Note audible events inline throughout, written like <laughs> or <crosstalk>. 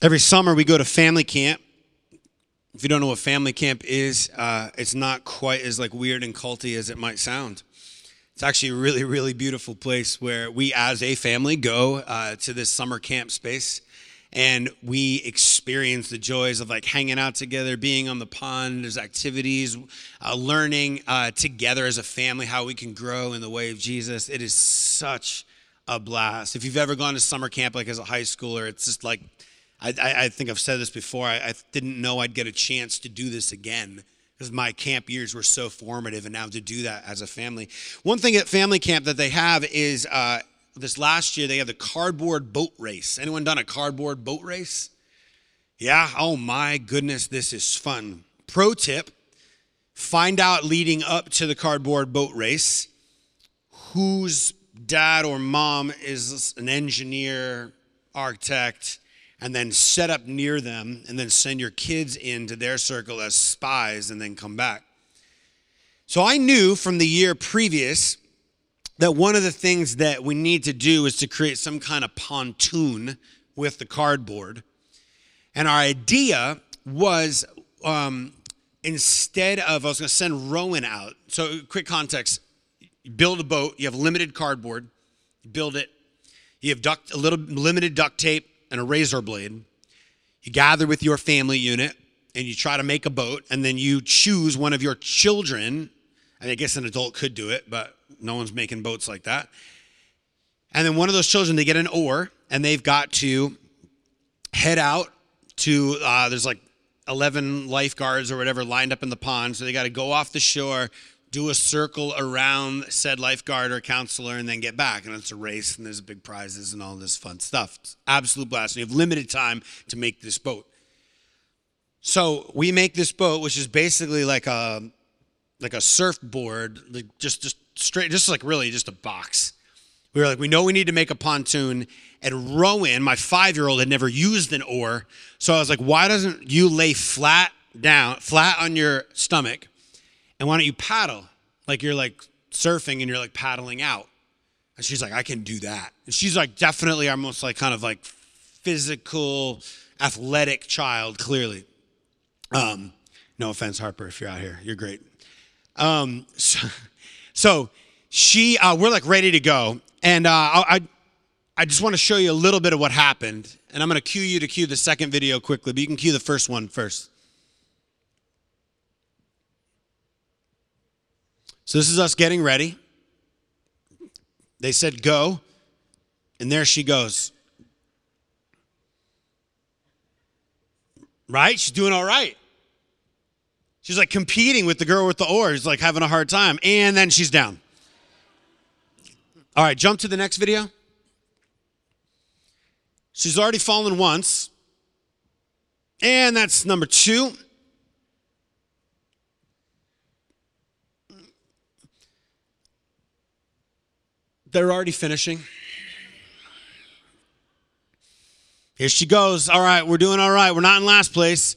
Every summer we go to family camp. If you don't know what family camp is, uh, it's not quite as like weird and culty as it might sound. It's actually a really, really beautiful place where we, as a family, go uh, to this summer camp space and we experience the joys of like hanging out together, being on the pond. There's activities, uh, learning uh, together as a family how we can grow in the way of Jesus. It is such a blast. If you've ever gone to summer camp like as a high schooler, it's just like I, I think I've said this before. I, I didn't know I'd get a chance to do this again because my camp years were so formative, and now to do that as a family. One thing at family camp that they have is uh, this last year they have the cardboard boat race. Anyone done a cardboard boat race? Yeah. Oh my goodness, this is fun. Pro tip: find out leading up to the cardboard boat race whose dad or mom is an engineer, architect and then set up near them and then send your kids into their circle as spies and then come back. So I knew from the year previous that one of the things that we need to do is to create some kind of pontoon with the cardboard. And our idea was um, instead of, I was going to send Rowan out. So, quick context build a boat, you have limited cardboard, build it, you have duct, a little limited duct tape, and a razor blade. You gather with your family unit and you try to make a boat, and then you choose one of your children. I guess an adult could do it, but no one's making boats like that. And then one of those children, they get an oar, and they've got to head out to, uh, there's like 11 lifeguards or whatever lined up in the pond. So they got to go off the shore, do a circle around said lifeguard or counselor and then get back. And it's a race and there's big prizes and all this fun stuff. It's absolute blast. And you have limited time to make this boat. So we make this boat, which is basically like a like a surfboard, like just just straight, just like really just a box. We were like, we know we need to make a pontoon. And Rowan, my five year old, had never used an oar. So I was like, why doesn't you lay flat down, flat on your stomach? And why don't you paddle? Like you're like surfing and you're like paddling out. And she's like i can do that. And she's like definitely our most like kind of like physical athletic child clearly. Um no offense harper if you're out here. You're great. Um <laughs> so, so she uh, we're like ready to go. And uh, I, I just want to show you a little bit of what happened. And i'm going to cue you to cue the second video quickly but you can cue the first one first So this is us getting ready. They said, Go. And there she goes. Right? She's doing all right. She's like competing with the girl with the oars, like having a hard time. And then she's down. All right, jump to the next video. She's already fallen once. And that's number two. They're already finishing. Here she goes. All right, we're doing all right. We're not in last place.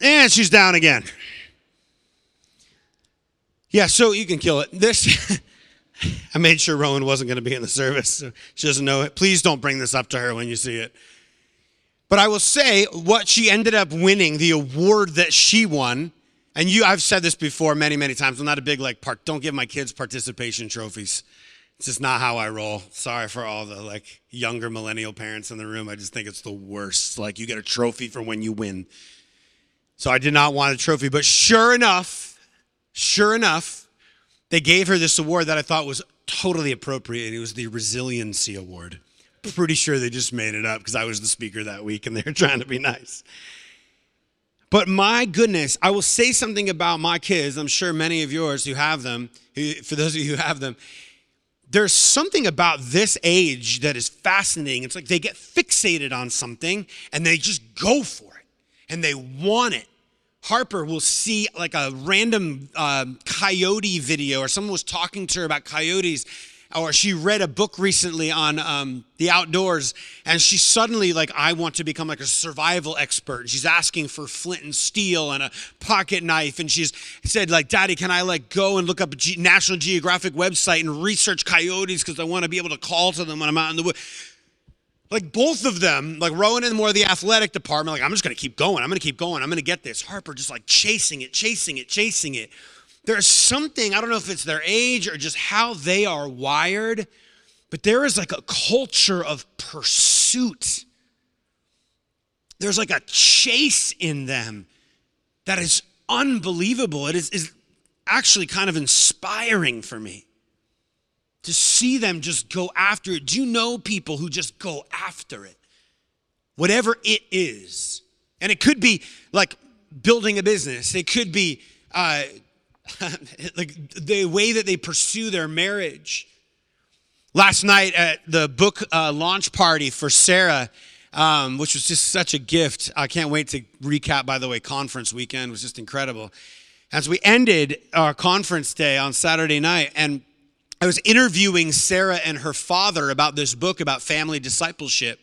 And she's down again. Yeah, so you can kill it. This, <laughs> I made sure Rowan wasn't going to be in the service. So she doesn't know it. Please don't bring this up to her when you see it. But I will say what she ended up winning, the award that she won, and you, I've said this before many, many times. I'm not a big like part. Don't give my kids participation trophies. It's just not how I roll. Sorry for all the like younger millennial parents in the room. I just think it's the worst. Like you get a trophy for when you win. So I did not want a trophy, but sure enough, sure enough, they gave her this award that I thought was totally appropriate. and It was the Resiliency Award. Pretty sure they just made it up because I was the speaker that week and they were trying to be nice. But my goodness, I will say something about my kids. I'm sure many of yours who have them, for those of you who have them, there's something about this age that is fascinating. It's like they get fixated on something and they just go for it and they want it. Harper will see like a random uh, coyote video or someone was talking to her about coyotes or she read a book recently on um, the outdoors, and she suddenly like, I want to become like a survival expert. She's asking for flint and steel and a pocket knife, and she's said like, Daddy, can I like go and look up a Ge- National Geographic website and research coyotes because I want to be able to call to them when I'm out in the woods like both of them, like Rowan and more of the athletic department, like I'm just gonna keep going. I'm gonna keep going. I'm gonna get this. Harper just like chasing it, chasing it, chasing it. There's something, I don't know if it's their age or just how they are wired, but there is like a culture of pursuit. There's like a chase in them that is unbelievable. It is, is actually kind of inspiring for me to see them just go after it. Do you know people who just go after it? Whatever it is. And it could be like building a business, it could be uh, <laughs> like the way that they pursue their marriage. Last night at the book uh, launch party for Sarah, um, which was just such a gift. I can't wait to recap, by the way, conference weekend was just incredible. As we ended our conference day on Saturday night, and I was interviewing Sarah and her father about this book about family discipleship.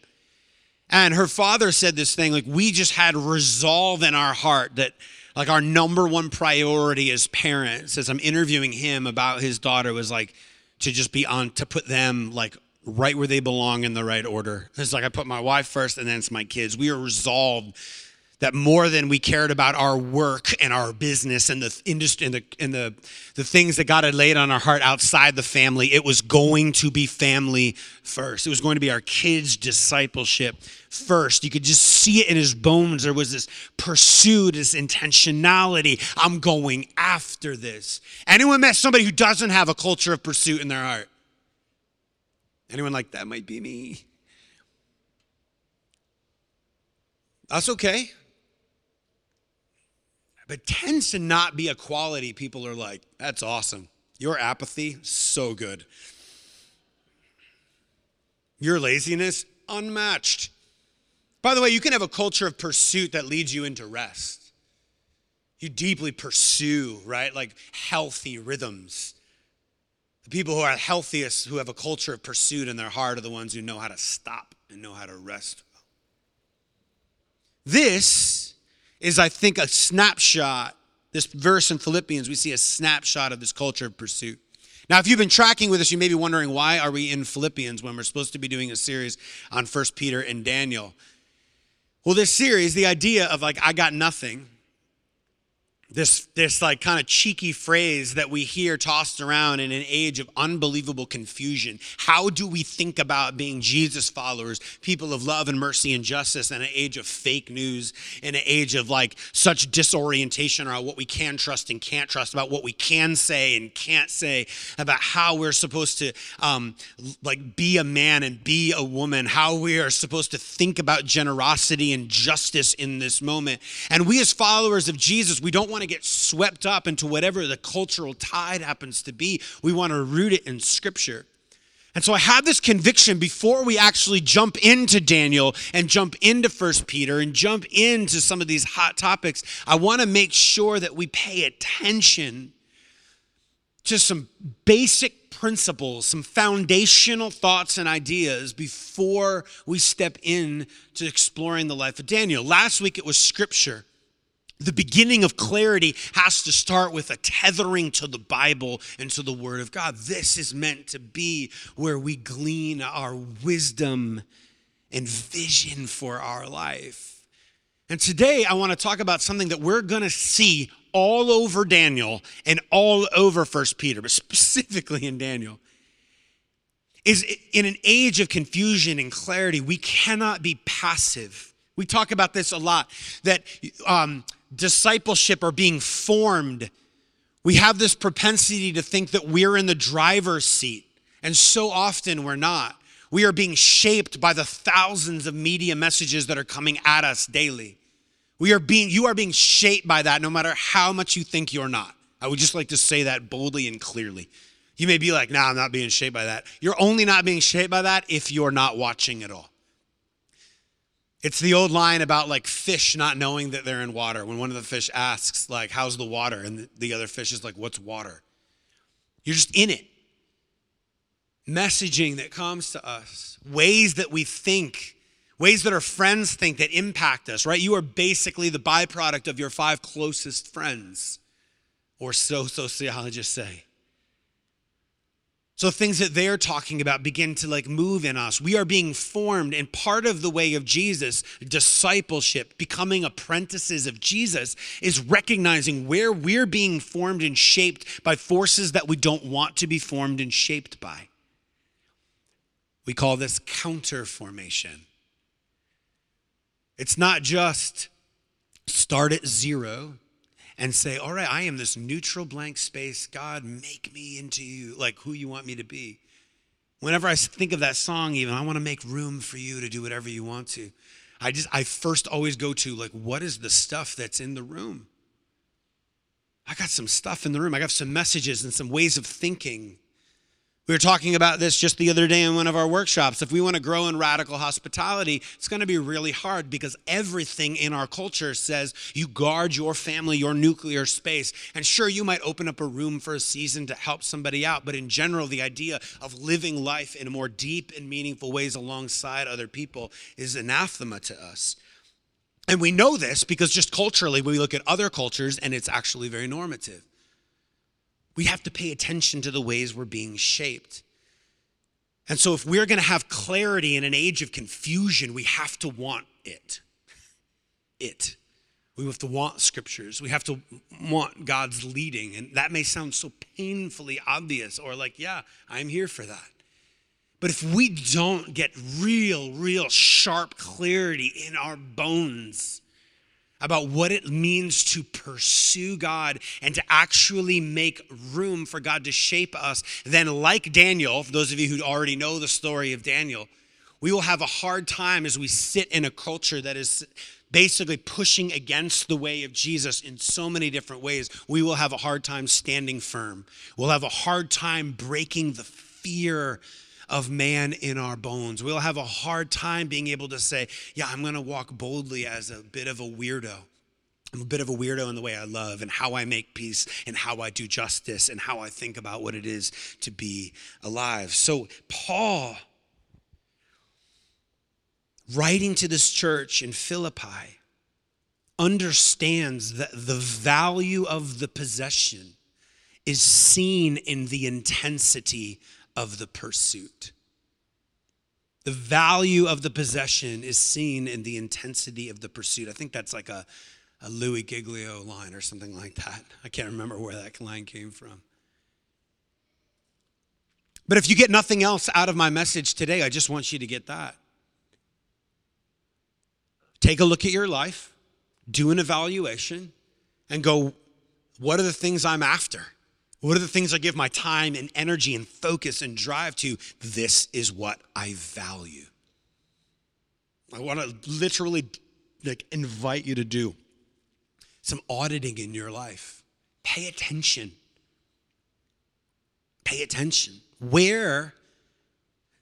And her father said this thing like, we just had resolve in our heart that, like, our number one priority as parents, as I'm interviewing him about his daughter, was like to just be on, to put them like right where they belong in the right order. It's like I put my wife first and then it's my kids. We are resolved that more than we cared about our work and our business and the industry and the and the, the things that God had laid on our heart outside the family, it was going to be family first. It was going to be our kids' discipleship first. You could just see it in his bones. There was this pursuit, this intentionality. I'm going after this. Anyone met somebody who doesn't have a culture of pursuit in their heart? Anyone like that might be me. That's okay but tends to not be a quality people are like, that's awesome. Your apathy, so good. Your laziness, unmatched. By the way, you can have a culture of pursuit that leads you into rest. You deeply pursue, right? Like healthy rhythms. The people who are healthiest, who have a culture of pursuit in their heart, are the ones who know how to stop and know how to rest. This is, I think, a snapshot. This verse in Philippians, we see a snapshot of this culture of pursuit. Now, if you've been tracking with us, you may be wondering why are we in Philippians when we're supposed to be doing a series on First Peter and Daniel? Well, this series, the idea of like, I got nothing, this this like kind of cheeky phrase that we hear tossed around in an age of unbelievable confusion. How do we think about being jesus followers people of love and mercy and justice in an age of fake news in an age of like such disorientation around what we can trust and can't trust about what we can say and can't say about how we're supposed to um, like be a man and be a woman how we are supposed to think about generosity and justice in this moment? And we as followers of jesus we don't want want to get swept up into whatever the cultural tide happens to be. We want to root it in Scripture. And so I have this conviction before we actually jump into Daniel and jump into First Peter and jump into some of these hot topics. I want to make sure that we pay attention to some basic principles, some foundational thoughts and ideas before we step in to exploring the life of Daniel. Last week it was scripture. The beginning of clarity has to start with a tethering to the Bible and to the Word of God. This is meant to be where we glean our wisdom and vision for our life. And today I want to talk about something that we're going to see all over Daniel and all over First Peter, but <laughs> specifically in Daniel. Is in an age of confusion and clarity, we cannot be passive. We talk about this a lot that um, discipleship are being formed, we have this propensity to think that we're in the driver's seat. And so often we're not. We are being shaped by the thousands of media messages that are coming at us daily. We are being, you are being shaped by that no matter how much you think you're not. I would just like to say that boldly and clearly. You may be like, nah, I'm not being shaped by that. You're only not being shaped by that if you're not watching at all. It's the old line about like fish not knowing that they're in water. When one of the fish asks, like, how's the water? And the other fish is like, what's water? You're just in it. messaging that comes to us, ways that we think, ways that our friends think that impact us, right? You are basically the byproduct of your five closest friends, or so sociologists say. So things that they're talking about begin to like move in us. We are being formed and part of the way of Jesus, discipleship, becoming apprentices of Jesus is recognizing where we're being formed and shaped by forces that we don't want to be formed and shaped by. We call this counter formation. It's not just start at zero and say, All right, I am this neutral blank space. God, make me into you, like who you want me to be. Whenever I think of that song, even, I want to make room for you to do whatever you want to. I just, I first always go to, like, what is the stuff that's in the room? I got some stuff in the room. I got some messages and some ways of thinking we were talking about this just the other day in one of our workshops. If we want to grow in radical hospitality, it's going to be really hard because everything in our culture says you guard your family, your nuclear space. And sure, you might open up a room for a season to help somebody out, but in general, the idea of living life in more deep and meaningful ways alongside other people is anathema to us. And we know this because just culturally, we look at other cultures and it's actually very normative. We have to pay attention to the ways we're being shaped. And so, if we're going to have clarity in an age of confusion, we have to want it. It. We have to want scriptures. We have to want God's leading. And that may sound so painfully obvious or like, yeah, I'm here for that. But if we don't get real, real sharp clarity in our bones, about what it means to pursue God and to actually make room for God to shape us, then, like Daniel, for those of you who already know the story of Daniel, we will have a hard time as we sit in a culture that is basically pushing against the way of Jesus in so many different ways. We will have a hard time standing firm. We'll have a hard time breaking the fear of man in our bones. We'll have a hard time being able to say, yeah, I'm going to walk boldly as a bit of a weirdo. I'm a bit of a weirdo in the way I love and how I make peace and how I do justice and how I think about what it is to be alive. So, Paul, writing to this church in Philippi, understands that the value of the possession is seen in the intensity of the pursuit. The value of the possession is seen in the intensity of the pursuit. I think that's like a, a Louis Giglio line or something like that. <laughs> I can't remember where that line came from. But if you get nothing else out of my message today, I just want you to get that. Take a look at your life, do an evaluation, and go, what are the things I'm after? What are the things I give my time and energy and focus and drive to? This is what I value. I want to literally like invite you to do some auditing in your life. Pay attention. Pay attention. Where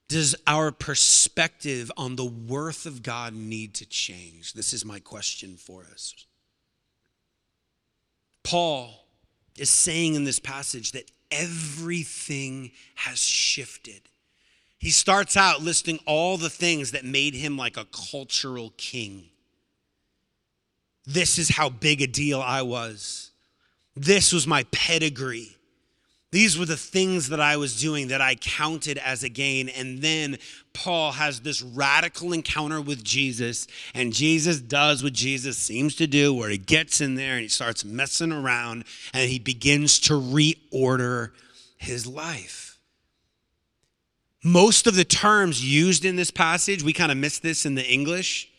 does our perspective on the worth of God need to change? This is my question for us. Paul is saying in this passage that everything has shifted. He starts out listing all the things that made him like a cultural king. This is how big a deal I was. This was my pedigree. These were the things that I was doing that I counted as a gain. And then Paul has this radical encounter with Jesus, and Jesus does what Jesus seems to do, where he gets in there and he starts messing around and he begins to reorder his life. Most of the terms used in this passage, we kind of miss this in the English,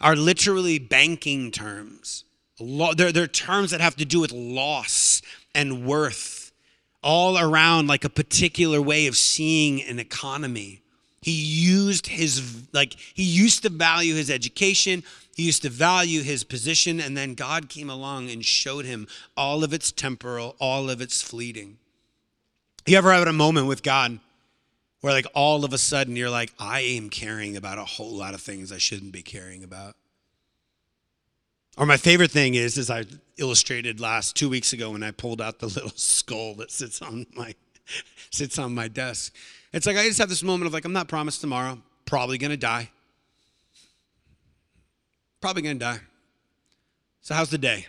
are literally banking terms. They're, terms that have to do with loss and worth all around like a particular way of seeing an economy. He used his, like, he used to value his education, he used to value his position, and then God came along and showed him all of its temporal, all of its fleeting. You ever had a moment with God where, like, all of a sudden you're like, I am caring about a whole lot of things I shouldn't be caring about? Or my favorite thing is, as I illustrated last two weeks ago when I pulled out the <laughs> little skull that sits on my sits on my desk. It's like I just have this moment of like, I'm not promised tomorrow, probably gonna die. Probably gonna die. So, how's the day?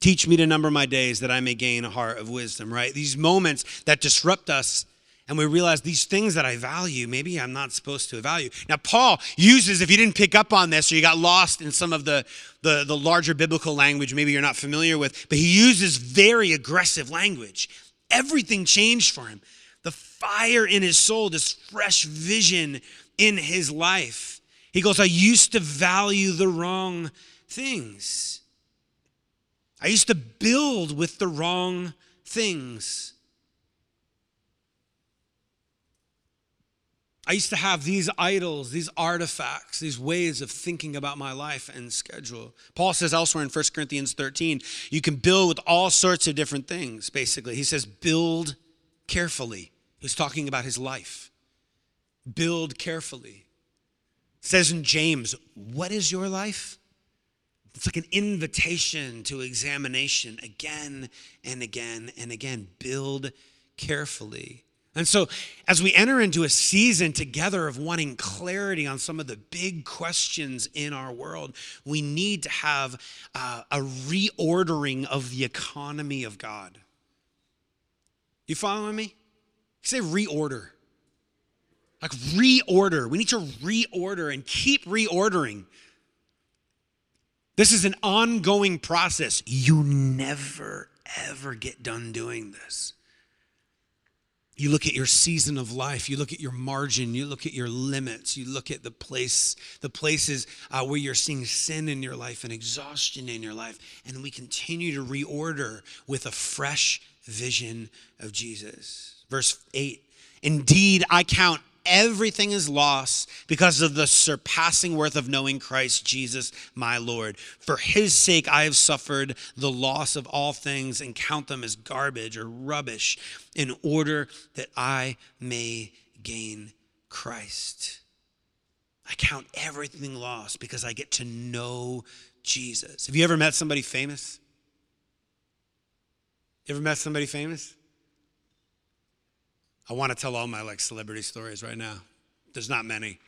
Teach me to number my days that I may gain a heart of wisdom, right? These moments that disrupt us and we realize these things that I value, maybe I'm not supposed to value. Now, Paul uses, if you didn't pick up on this or you got lost in some of the, the, the larger biblical language, maybe you're not familiar with, but he uses very aggressive language. Everything changed for him. The fire in his soul, this fresh vision in his life. He goes, I used to value the wrong things. I used to build with the wrong things. I used to have these idols, these artifacts, these ways of thinking about my life and schedule. Paul says elsewhere in 1 Corinthians 13, you can build with all sorts of different things, basically. He says, build carefully. He's talking about his life. Build carefully. It says in James, what is your life? It's like an invitation to examination again and again and again. Build carefully. And so, as we enter into a season together of wanting clarity on some of the big questions in our world, we need to have uh, a reordering of the economy of God. You following me? You say reorder. Like reorder. We need to reorder and keep reordering. This is an ongoing process. You never, ever get done doing this. You look at your season of life, you look at your margin, you look at your limits, you look at the place, the places uh, where you're seeing sin in your life and exhaustion in your life, and we continue to reorder with a fresh vision of Jesus. Verse 8 Indeed, I count everything is lost because of the surpassing worth of knowing Christ Jesus, my Lord. For his sake, I have suffered the loss of all things and count them as garbage or rubbish in order that I may gain Christ. I count everything lost because I get to know Jesus. Have you ever met somebody famous? You ever met somebody famous? I want to tell all my like celebrity stories right now. There's not many.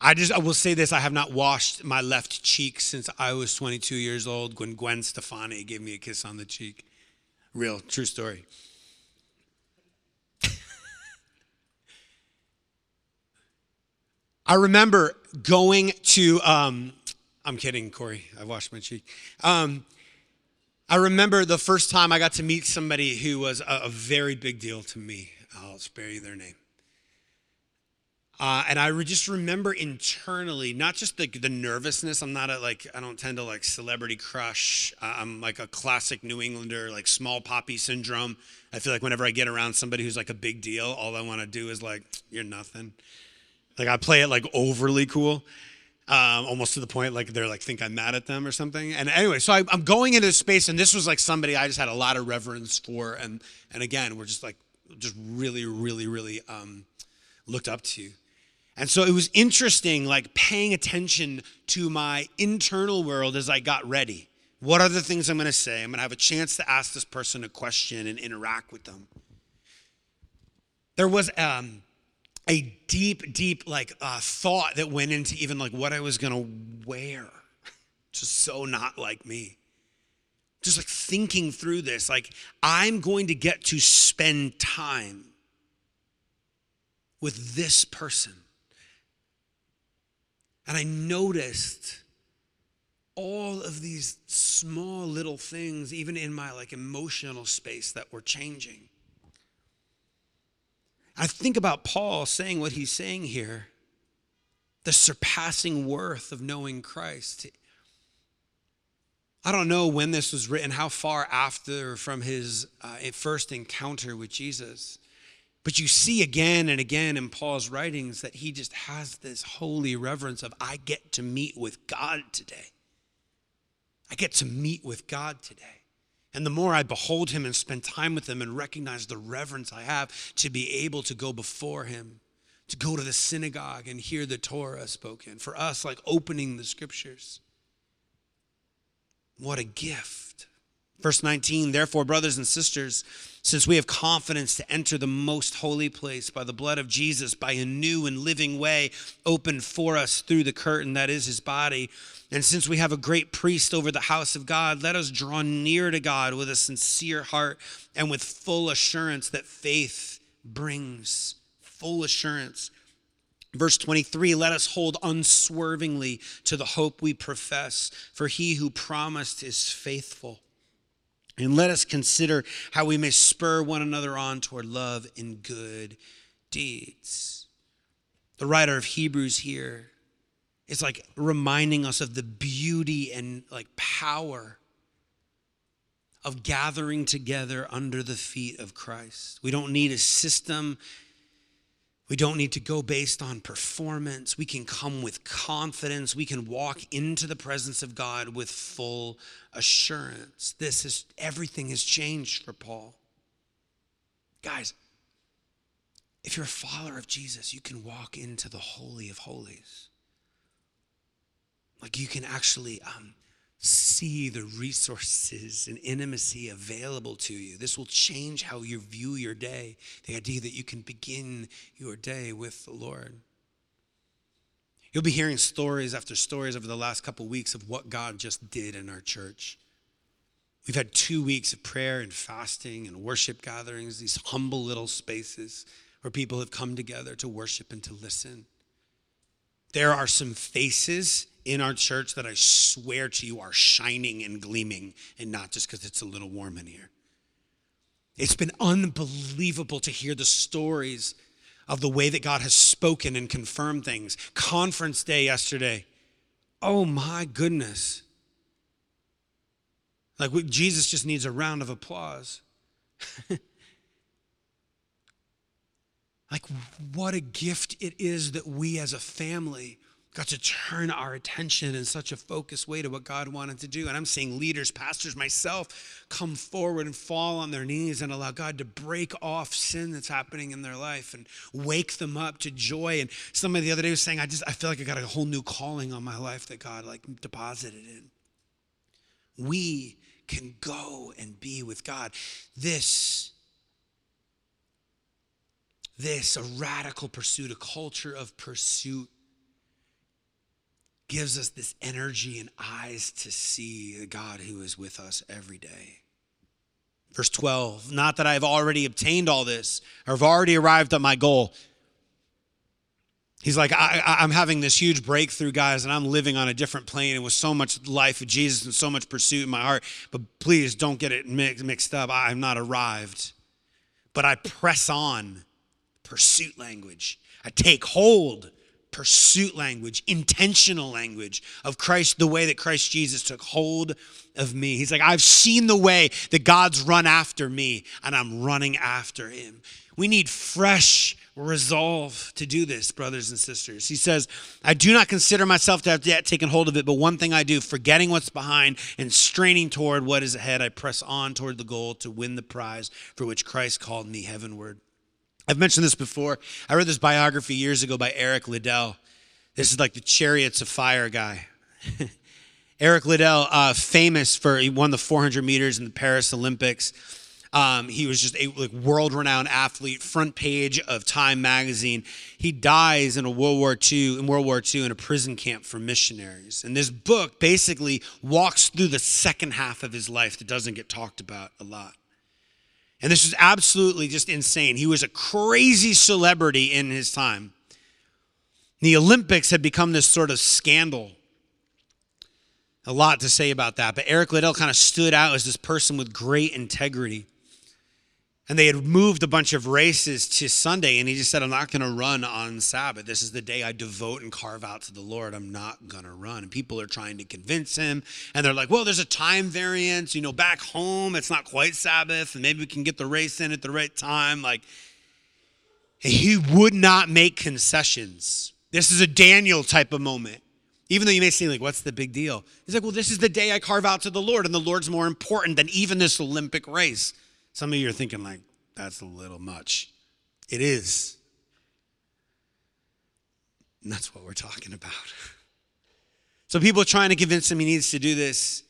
I just I will say this: I have not washed my left cheek since I was 22 years old. When Gwen Stefani gave me a kiss on the cheek, real true story. I remember going to. Um, I'm kidding, Corey. I washed my cheek. Um, I remember the first time I got to meet somebody who was a, a very big deal to me. I'll spare you their name. Uh, and I re- just remember internally, not just the, the nervousness. I'm not a like, I don't tend to like celebrity crush. Uh, I'm like a classic New Englander, like small poppy syndrome. I feel like whenever I get around somebody who's like a big deal, all I want to do is like, you're nothing. Like I play it like overly cool, um, almost to the point like they're like think I'm mad at them or something. And anyway, so I, I'm going into this space, and this was like somebody I just had a lot of reverence for, and and again, we're just like just really, really, really um, looked up to. And so it was interesting, like paying attention to my internal world as I got ready. What are the things I'm going to say? I'm going to have a chance to ask this person a question and interact with them. There was um, a deep, deep like uh, thought that went into even like what I was going to wear. <laughs> Just so not like me just like thinking through this like i'm going to get to spend time with this person. And i noticed all of these small little things even in my like emotional space that were changing. I think about paul saying what he's saying here the surpassing worth of knowing christ I don't know when this was written, how far after from his uh, first encounter with Jesus. But you see again and again in Paul's writings that he just has this holy reverence of, I get to meet with God today. I get to meet with God today. And the more I behold him and spend time with him and recognize the reverence I have to be able to go before him, to go to the synagogue and hear the Torah spoken, for us, like opening the scriptures what a gift. Verse 19, therefore, brothers and sisters, since we have confidence to enter the most holy place by the blood of Jesus, by a new and living way opened for us through the curtain that is his body. And since we have a great priest over the house of God, let us draw near to God with a sincere heart and with full assurance that faith brings. Full assurance. Verse 23 let us hold unswervingly to the hope we profess, for he who promised is faithful. And let us consider how we may spur one another on toward love and good deeds. The writer of Hebrews here is like reminding us of the beauty and like power of gathering together under the feet of Christ. We don't need a system we don't need to go based on performance. We can come with confidence. We can walk into the presence of God with full assurance. This is everything has changed for Paul. Guys, if you're a follower of Jesus, you can walk into the Holy of Holies. Like you can actually um, see the resources and intimacy available to you. This will change how you view your day. The idea that you can begin your day with the Lord. You'll be hearing stories after stories over the last couple weeks of what God just did in our church. We've had two weeks of prayer and fasting and worship gatherings, these humble little spaces where people have come together to worship and to listen. There are some faces in our church that I swear to you are shining and gleaming, and not just because it's a little warm in here. It's been unbelievable to hear the stories of the way that God has spoken and confirmed things. Conference day yesterday. Oh my goodness. Like Jesus just needs a round of applause. <laughs> like, what a gift it is that we as a family got to turn our attention in such a focused way to what God wanted to do. And I'm seeing leaders, pastors, myself come forward and fall on their knees and allow God to break off sin that's happening in their life and wake them up to joy. And somebody the other day was saying, I just I feel like I got a whole new calling on my life that God like deposited in. We can go and be with God. This this a radical pursuit, a culture of pursuit gives us this energy and eyes to see the God who is with us every day. Verse 12, not that I've already obtained all this or have already arrived at my goal. He's like, I, am having this huge breakthrough, guys, and I'm living on a different plane and with so much life of Jesus and so much pursuit in my heart. But please don't get it mixed up. I'm not arrived. But I press on, pursuit language. I take hold pursuit language, intentional language of Christ, the way that Christ Jesus took hold of me. He's like, I've seen the way that God's run after me, and I'm running after him. We need fresh resolve to do this, brothers and sisters. He says, I do not consider myself to have yet taken hold of it, but one thing I do, forgetting what's behind and straining toward what is ahead, I press on toward the goal to win the prize for which Christ called me heavenward. I've mentioned this before. I read this biography years ago by Eric Liddell. This is like the Chariots of Fire guy. <laughs> Eric Liddell, uh, famous for he won the 400 meters in the Paris Olympics. Um, he was just a like world-renowned athlete, front page of Time magazine. He dies in a World War II in World War II in a prison camp for missionaries. And this book basically walks through the second half of his life that doesn't get talked about a lot. And this was absolutely just insane. He was a crazy celebrity in his time. The Olympics had become this sort of scandal. A lot to say about that. But Eric Liddell kind of stood out as this person with great integrity. And they had moved a bunch of races to Sunday, and he just said, I'm not going to run on Sabbath. This is the day I devote and carve out to the Lord. I'm not going to run. And people are trying to convince him, and they're like, Well, there's a time variance. You know, back home, it's not quite Sabbath, and maybe we can get the race in at the right time. Like, he would not make concessions. This is a Daniel type of moment. Even though you may say, like, what's the big deal? He's like, well, this is the day I carve out to the Lord, and the Lord's more important than even this Olympic race. Some of you are thinking, like, that's a little much. It is. And that's what we're talking about. <laughs> So people are trying to convince him he needs to do this.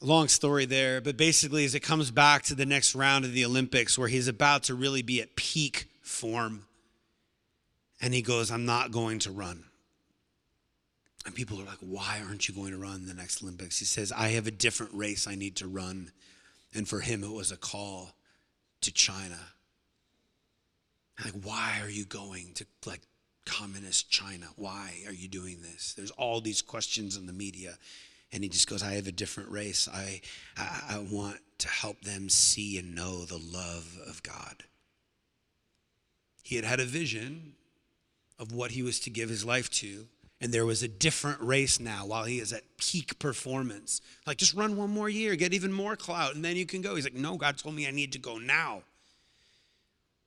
long story there, but basically, as it comes back to the next round of the Olympics where he's about to really be at peak form, and he goes, I'm not going to run. And people are like, Why aren't you going to run the next Olympics? He says, I have a different race I need to run. And for him, it was a call to China. Like, why are you going to like communist China? Why are you doing this? There's all these questions in the media. And he just goes, I have a different race. I, I, I want to help them see and know the love of God. He had had a vision of what he was to give his life to. And there was a different race now while he is at peak performance. Like, just run one more year, get even more clout, and then you can go. He's like, No, God told me I need to go now.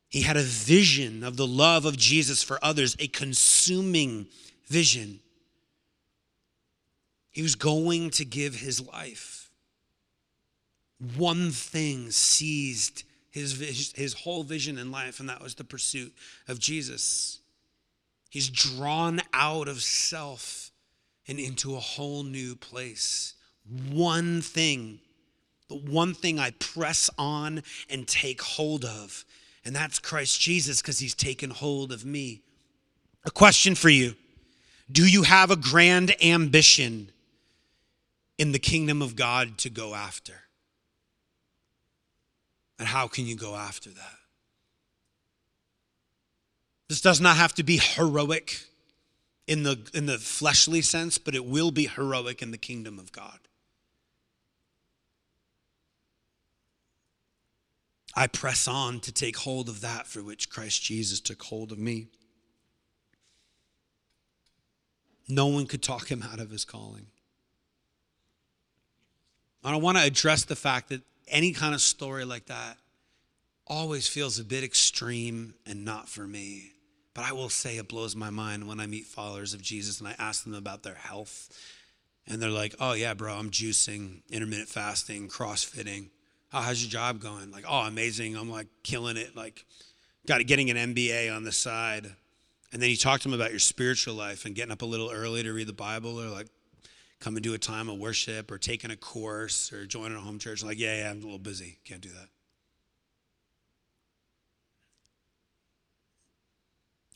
He had a vision of the love of Jesus for others, a consuming vision. He was going to give his life. One thing seized his, his whole vision in life, and that was the pursuit of Jesus. He's drawn out of self and into a whole new place. One thing, the one thing I press on and take hold of and that's Christ Jesus because he's taken hold of me. A question for you Do you have a grand ambition in the kingdom of God to go after? And how can you go after that? This does not have to be heroic in the, in the fleshly sense, but it will be heroic in the kingdom of God. I press on to take hold of that for which Christ Jesus took hold of me. No one could talk him out of his calling. I don't want to address the fact that any kind of story like that always feels a bit extreme and not for me. But I will say it blows my mind when I meet followers of Jesus and I ask them about their health. And they're like, oh, yeah, bro, I'm juicing, intermittent fasting, crossfitting oh, how's your job going? Like, oh, amazing. I'm like killing it. Like, got getting an MBA on the side. And then you talk to them about your spiritual life and getting up a little early to read the Bible or like come and do a time of worship or taking a course or joining a home church. Like, yeah, yeah, I'm a little busy. Can't do that.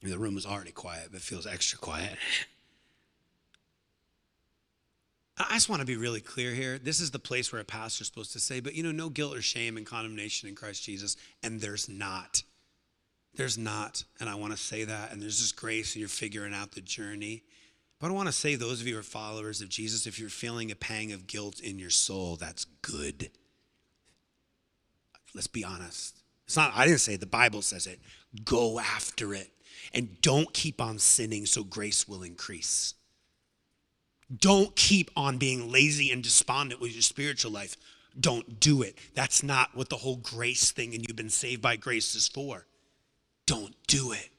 The room was already quiet, but feels extra quiet. I just want to be really clear here. This is the place where a pastor's supposed to say, but you know, no guilt or shame and condemnation in Christ Jesus. And there's not. There's not. And I want to say that. And there's just grace and you're figuring out the journey. But I want to say, those of you who are followers of Jesus, if you're feeling a pang of guilt in your soul, that's good. Let's be honest. It's not, I didn't say it, the Bible says it. Go after it. And don't keep on sinning so grace will increase. Don't keep on being lazy and despondent with your spiritual life. Don't do it. That's not what the whole grace thing and you've been saved by grace is for. Don't do it.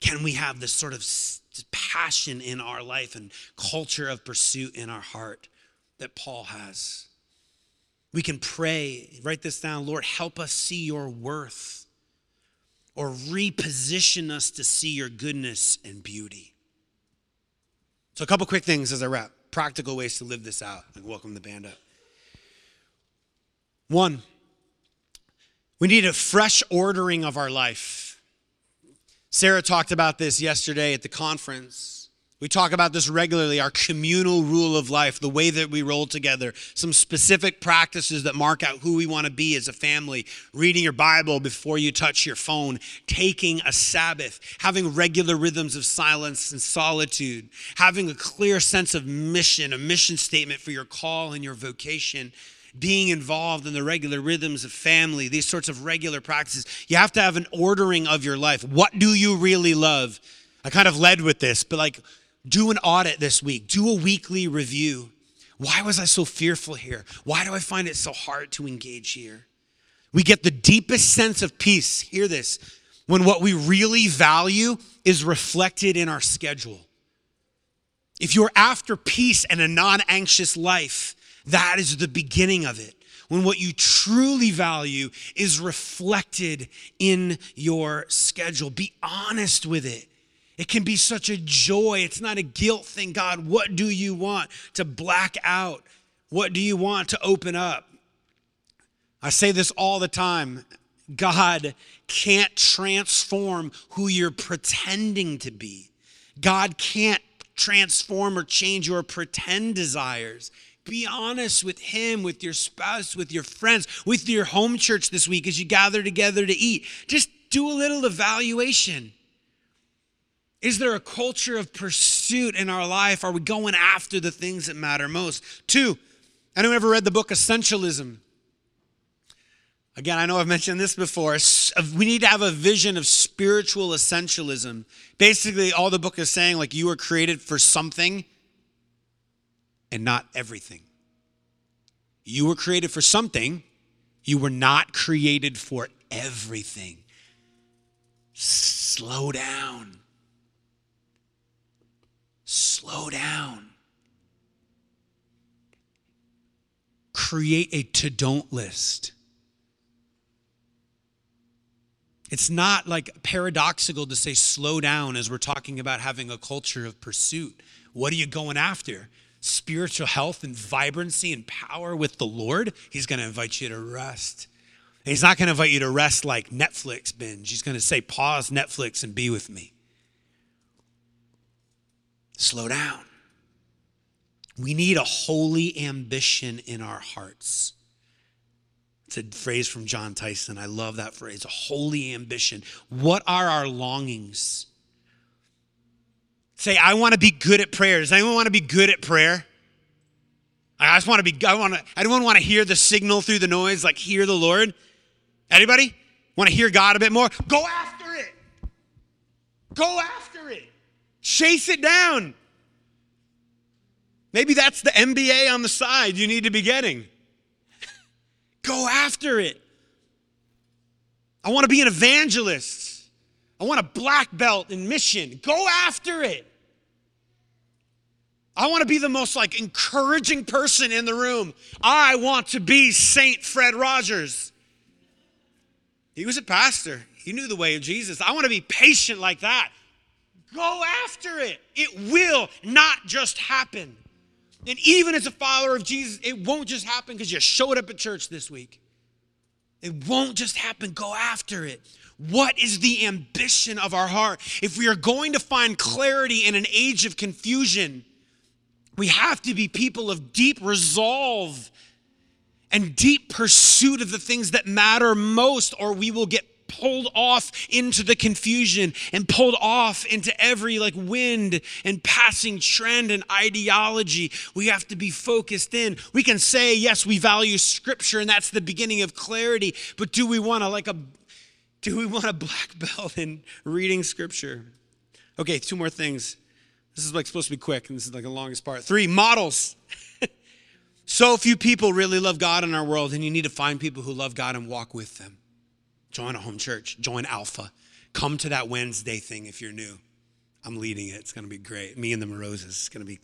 Can we have this sort of passion in our life and culture of pursuit in our heart that Paul has? We can pray, write this down Lord, help us see your worth or reposition us to see your goodness and beauty. So, a couple quick things as I wrap practical ways to live this out. Welcome the band up. One, we need a fresh ordering of our life. Sarah talked about this yesterday at the conference. We talk about this regularly our communal rule of life, the way that we roll together, some specific practices that mark out who we want to be as a family, reading your Bible before you touch your phone, taking a Sabbath, having regular rhythms of silence and solitude, having a clear sense of mission, a mission statement for your call and your vocation, being involved in the regular rhythms of family, these sorts of regular practices. You have to have an ordering of your life. What do you really love? I kind of led with this, but like, do an audit this week, do a weekly review. Why was I so fearful here? Why do I find it so hard to engage here? We get the deepest sense of peace, hear this, when what we really value is reflected in our schedule. If you're after peace and a non anxious life, that is the beginning of it. When what you truly value is reflected in your schedule, be honest with it It can be such a joy. It's not a guilt thing. God, what do you want to black out? What do you want to open up? I say this all the time. God can't transform who you're pretending to be. God can't transform or change your pretend desires. Be honest with Him, with your spouse, with your friends, with your home church this week as you gather together to eat. Just do a little evaluation. Is there a culture of pursuit in our life? Are we going after the things that matter most? Two, anyone ever read the book Essentialism? Again, I know I've mentioned this before. We need to have a vision of spiritual essentialism. Basically, all the book is saying, like, you were created for something and not everything. You were created for something, you were not created for everything. Slow down. Slow down. Create a to don't list. It's not like paradoxical to say slow down as we're talking about having a culture of pursuit. What are you going after? Spiritual health and vibrancy and power with the Lord? He's going to invite you to rest. And he's not going to invite you to rest like Netflix binge. He's going to say, pause Netflix and be with me. Slow down. We need a holy ambition in our hearts. It's a phrase from Jon Tyson. I love that phrase a holy ambition. What are our longings? Say, I want to be good at prayer. Does anyone want to be good at prayer? I just want to be, I want to, anyone want to hear the signal through the noise, like hear the Lord? Anybody? Want to hear God a bit more? Go after it. Go after it. Chase it down. Maybe that's the MBA on the side you need to be getting. <laughs> Go after it. I want to be an evangelist. I want a black belt in mission. Go after it. I want to be the most like encouraging person in the room. I want to be Saint Fred Rogers. He was a pastor. He knew the way of Jesus. I want to be patient like that. Go after it. It will not just happen. And even as a follower of Jesus, it won't just happen because you showed up at church this week. It won't just happen. Go after it. What is the ambition of our heart? If we are going to find clarity in an age of confusion, we have to be people of deep resolve and deep pursuit of the things that matter most, or we will get pulled off into the confusion and pulled off into every like wind and passing trend and ideology. We have to be focused in. We can say, yes, we value scripture and that's the beginning of clarity, but do we want to like a do we want a black <laughs> belt in reading scripture? Okay, two more things. This is like supposed to be quick, and this is like the longest part. Three models. <laughs> so few people really love God in our world, and you need to find people who love God and walk with them. Join a home church, join Alpha. Come to that Wednesday thing if you're new. I'm leading it. It's going to be great. Me and the Moroses. It's going to be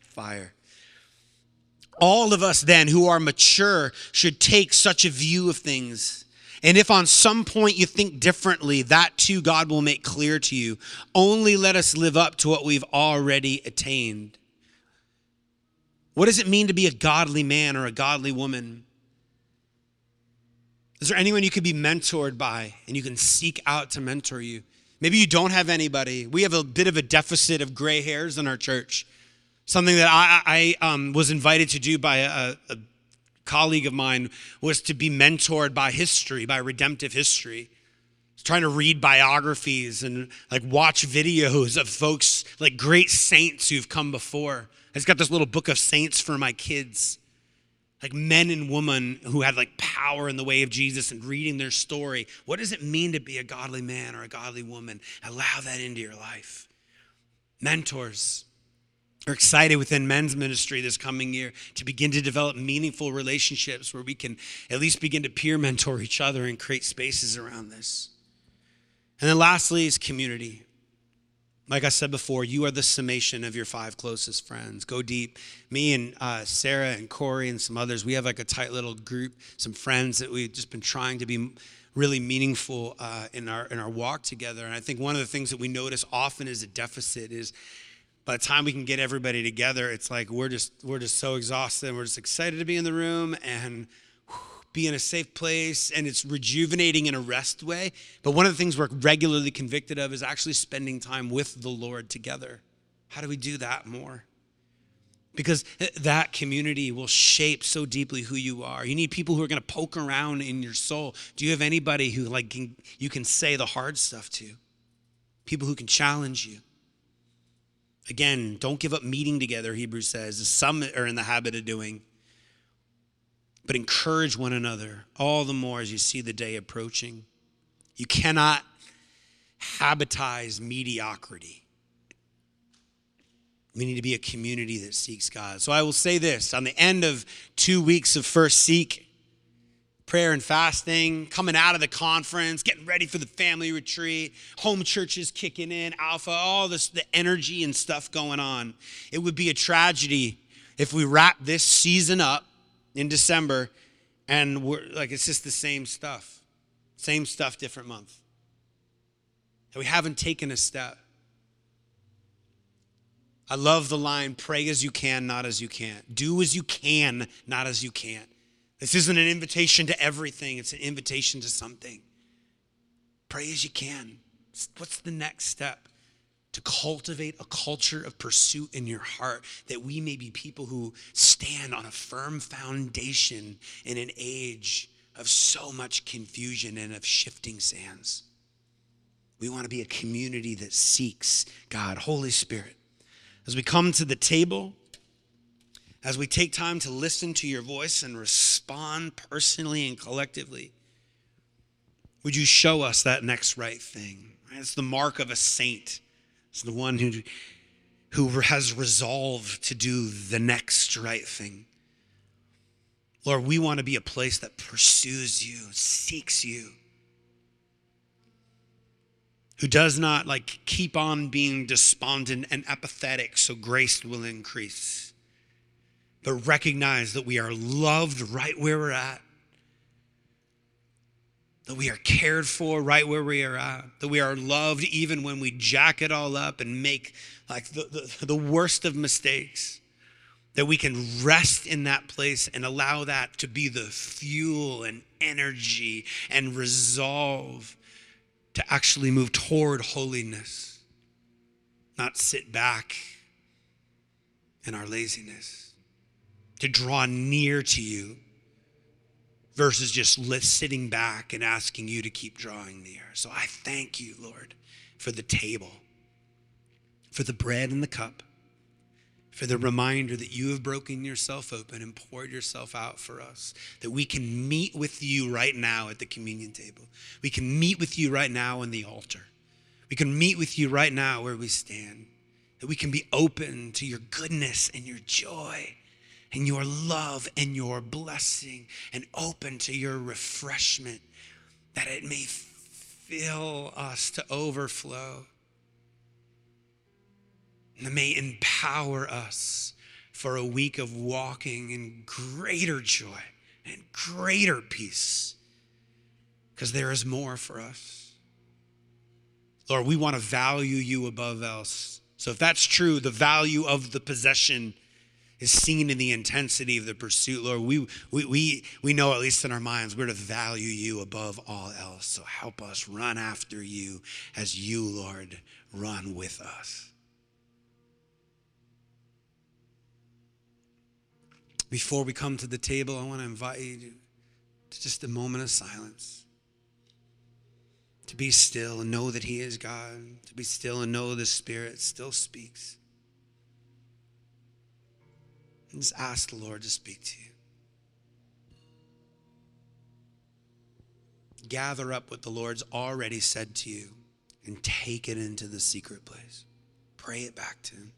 fire. All of us then who are mature should take such a view of things. And if on some point you think differently, that too God will make clear to you. Only let us live up to what we've already attained. What does it mean to be a godly man or a godly woman? Is there anyone you could be mentored by and you can seek out to mentor you? Maybe you don't have anybody. We have a bit of a deficit of gray hairs in our church. Something that I, I um, was invited to do by a, a colleague of mine was to be mentored by history, by redemptive history. Trying to read biographies and like watch videos of folks like great saints who've come before. I just got this little book of saints for my kids like men and women who had like power in the way of Jesus and reading their story. What does it mean to be a godly man or a godly woman? Allow that into your life. Mentors are excited within men's ministry this coming year to begin to develop meaningful relationships where we can at least begin to peer mentor each other and create spaces around this. And then lastly is community. Like I said before, you are the summation of your five closest friends. Go deep. Me and uh, Sarah and Corey and some others, we have like a tight little group, some friends that we've just been trying to be really meaningful uh, in our in our walk together. And I think one of the things that we notice often is a deficit is by the time we can get everybody together, it's like we're just we're just so exhausted and we're just excited to be in the room and be in a safe place and it's rejuvenating in a rest way. But one of the things we're regularly convicted of is actually spending time with the Lord together. How do we do that more? Because that community will shape so deeply who you are. You need people who are going to poke around in your soul. Do you have anybody who like can, you can say the hard stuff to? People who can challenge you. Again, don't give up meeting together, Hebrews says, some are in the habit of doing but encourage one another all the more as you see the day approaching. You cannot habitize mediocrity. We need to be a community that seeks God. So I will say this on the end of two weeks of First Seek, prayer and fasting, coming out of the conference, getting ready for the family retreat, home churches kicking in, Alpha, all this, the energy and stuff going on. It would be a tragedy if we wrap this season up in December, and we're like it's just the same stuff, same stuff, different month. We haven't taken a step. I love the line pray as you can, not as you can't. Do as you can, not as you can't. This isn't an invitation to everything, it's an invitation to something. Pray as you can. What's the next step? to cultivate a culture of pursuit in your heart, that we may be people who stand on a firm foundation in an age of so much confusion and of shifting sands. We want to be a community that seeks God, Holy Spirit. As we come to the table, as we take time to listen to your voice and respond personally and collectively, would you show us that next right thing? It's the mark of a saint it's the one who, who has resolved to do the next right thing. Lord, we want to be a place that pursues you, seeks you, who does not like keep on being despondent and apathetic so grace will increase, but recognize that we are loved right where we're at that we are cared for right where we are at, that we are loved even when we jack it all up and make like the, the, the, worst of mistakes, that we can rest in that place and allow that to be the fuel and energy and resolve to actually move toward holiness, not sit back in our laziness, to draw near to you versus just sitting back and asking you to keep drawing near. So I thank you, Lord, for the table, for the bread and the cup, for the reminder that you have broken yourself open and poured yourself out for us, that we can meet with you right now at the communion table. We can meet with you right now on the altar. We can meet with you right now where we stand, that we can be open to your goodness and your joy and your love and your blessing and open to your refreshment that it may fill us to overflow may empower us for a week of walking in greater joy and greater peace because there is more for us. Lord, we want to value you above else. So if that's true, the value of the possession is seen in the intensity of the pursuit, Lord. We, we, we, we know, at least in our minds, we're to value you above all else. So help us run after you as you, Lord, run with us. Before we come to the table, I want to invite you to just a moment of silence. To be still and know that He is God. To be still and know the Spirit still speaks. And just ask the Lord to speak to you. Gather up what the Lord's already said to you and take it into the secret place. Pray it back to Him.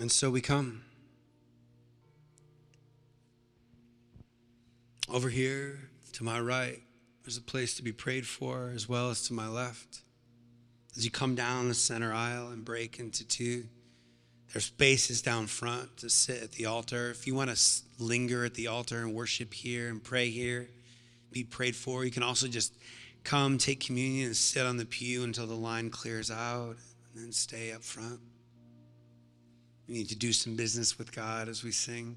And so we come. Over here to my right, there's a place to be prayed for, as well as to my left. As you come down the center aisle and break into two, there's spaces down front to sit at the altar. If you want to linger at the altar and worship here and pray here, be prayed for, you can also just come, take communion, and sit on the pew until the line clears out, and then stay up front. We need to do some business with God as we sing.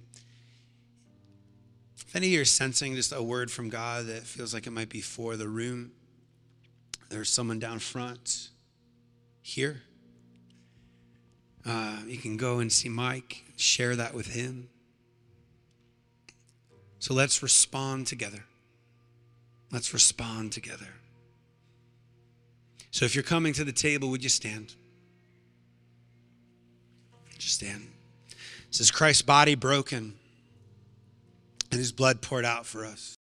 If any of you are sensing just a word from God that feels like it might be for the room, there's someone down front here. Uh, you can go and see Mike, share that with him. So let's respond together. Let's respond together. So if you're coming to the table, would you stand? Just stand. This is Christ's body broken and his blood poured out for us.